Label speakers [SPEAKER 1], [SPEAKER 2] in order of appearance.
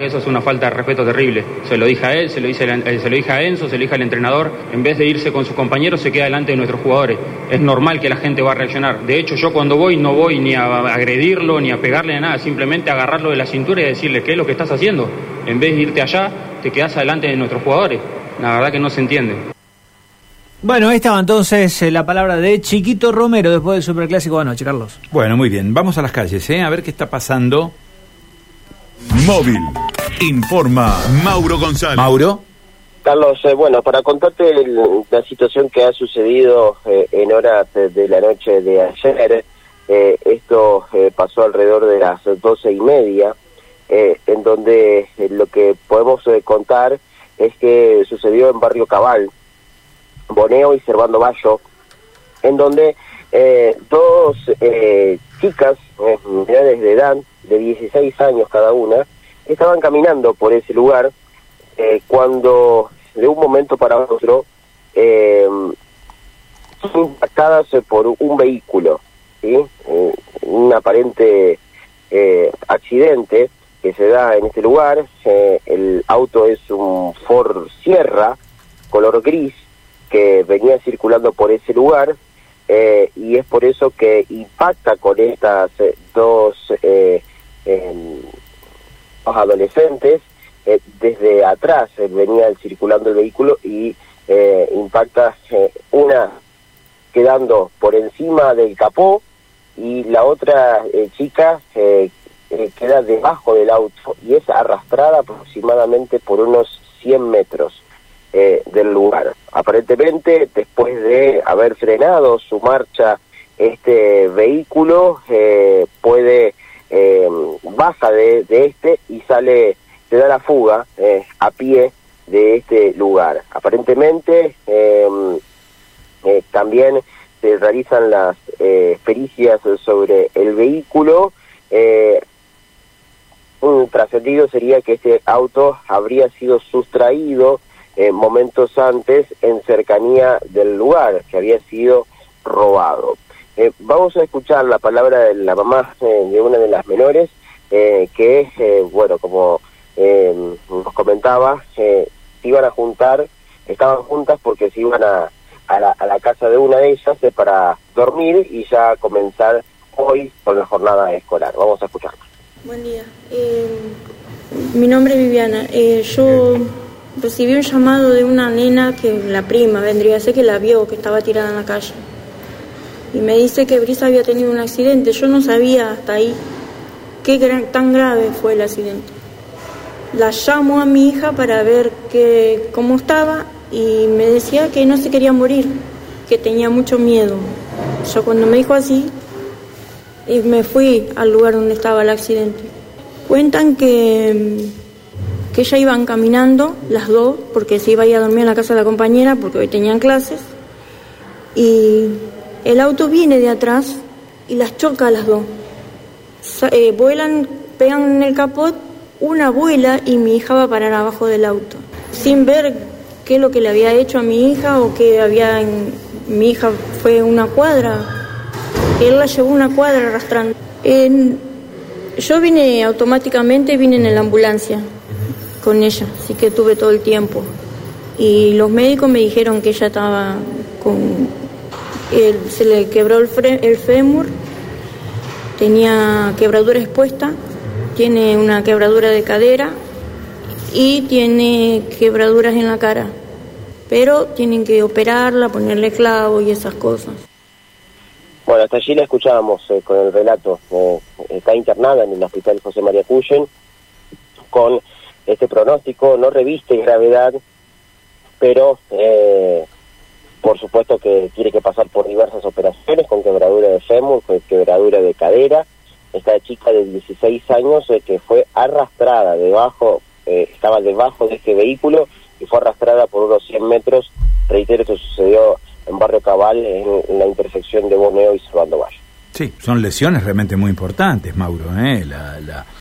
[SPEAKER 1] Eso es una falta de respeto terrible. Se lo dije a él, se lo, hice, eh, se lo dije a Enzo, se lo dije al entrenador. En vez de irse con sus compañeros, se queda delante de nuestros jugadores. Es normal que la gente va a reaccionar. De hecho, yo cuando voy no voy ni a agredirlo, ni a pegarle a nada, simplemente agarrarlo de la cintura y decirle, ¿qué es lo que estás haciendo? En vez de irte allá, te quedas delante de nuestros jugadores. La verdad que no se entiende.
[SPEAKER 2] Bueno, ahí estaba entonces eh, la palabra de Chiquito Romero después del Superclásico de anoche, Carlos.
[SPEAKER 3] Bueno, muy bien. Vamos a las calles, ¿eh? A ver qué está pasando. Móvil. Informa Mauro González. Mauro.
[SPEAKER 4] Carlos, eh, bueno, para contarte la situación que ha sucedido eh, en horas de la noche de ayer, eh, esto pasó alrededor de las doce y media, en donde lo que podemos contar es que sucedió en Barrio Cabal, Boneo y Servando Bayo, en donde dos chicas, menores de edad, de 16 años cada una, estaban caminando por ese lugar eh, cuando de un momento para otro eh, son impactadas por un vehículo, ¿sí? Eh, un aparente eh, accidente que se da en este lugar. el auto es un Ford Sierra, color gris, que venía circulando por ese lugar. y es por eso que impacta con estas dos adolescentes, eh, desde atrás eh, venía circulando el vehículo y eh, impacta una quedando por encima del capó y la otra chica queda debajo del auto y es arrastrada aproximadamente por unos 100 metros del lugar. Aparentemente, después de haber frenado su marcha, este vehículo puede baja de, este y sale, se da la fuga eh, a pie de este lugar. Aparentemente em, eh, también se realizan las eh, pericias sobre el vehículo. un trascendido sería que este auto habría sido sustraído momentos antes en cercanía del lugar, que había sido robado. Vamos a escuchar la palabra de la mamá de una de las menores, eh, que, bueno, como nos comentaba, se iban a juntar, estaban juntas porque se iban a, a, la, casa de una de ellas para dormir y ya comenzar hoy con la jornada escolar. Vamos a escucharla.
[SPEAKER 5] Buen día. mi nombre es Viviana. yo recibí un llamado de una nena que la prima vendría a ser que la vio, que estaba tirada en la calle y me dice que Brisa había tenido un accidente. Yo no sabía hasta ahí qué tan grave fue el accidente. La llamo a mi hija para ver que, cómo estaba y me decía que no se quería morir, que tenía mucho miedo. Yo cuando me dijo así, me fui al lugar donde estaba el accidente. Cuentan que, que ya iban caminando las dos, porque se iba a ir a dormir en la casa de la compañera, porque hoy tenían clases, y el auto viene de atrás y las choca a las dos. Eh, vuelan, pegan en el capot, una vuela y mi hija va a parar abajo del auto. Sin ver qué es lo que le había hecho a mi hija o que había... En... Mi hija fue una cuadra. Él la llevó una cuadra arrastrando. Yo vine automáticamente, vine en la ambulancia con ella, así que tuve todo el tiempo. Y los médicos me dijeron que ella estaba con se le quebró el, el fémur, tenía quebradura expuesta, tiene una quebradura de cadera y tiene quebraduras en la cara. Pero tienen que operarla, ponerle clavo y esas cosas.
[SPEAKER 4] Bueno, hasta allí la escuchábamos eh, con el relato. Eh, está internada en el hospital José María Cuyen con este pronóstico, no reviste gravedad, pero eh, por supuesto que tiene que pasar por diversas operaciones con quebradura de fémur, con quebradura de cadera. Esta chica de 16 años eh, que fue arrastrada debajo, eh, estaba debajo de este vehículo y fue arrastrada por unos 100 metros. Reitero, esto sucedió en Barrio Cabal, en, la intersección de Boneo y Servando Valle.
[SPEAKER 3] Sí, son lesiones realmente muy importantes, Mauro. ¿eh? la,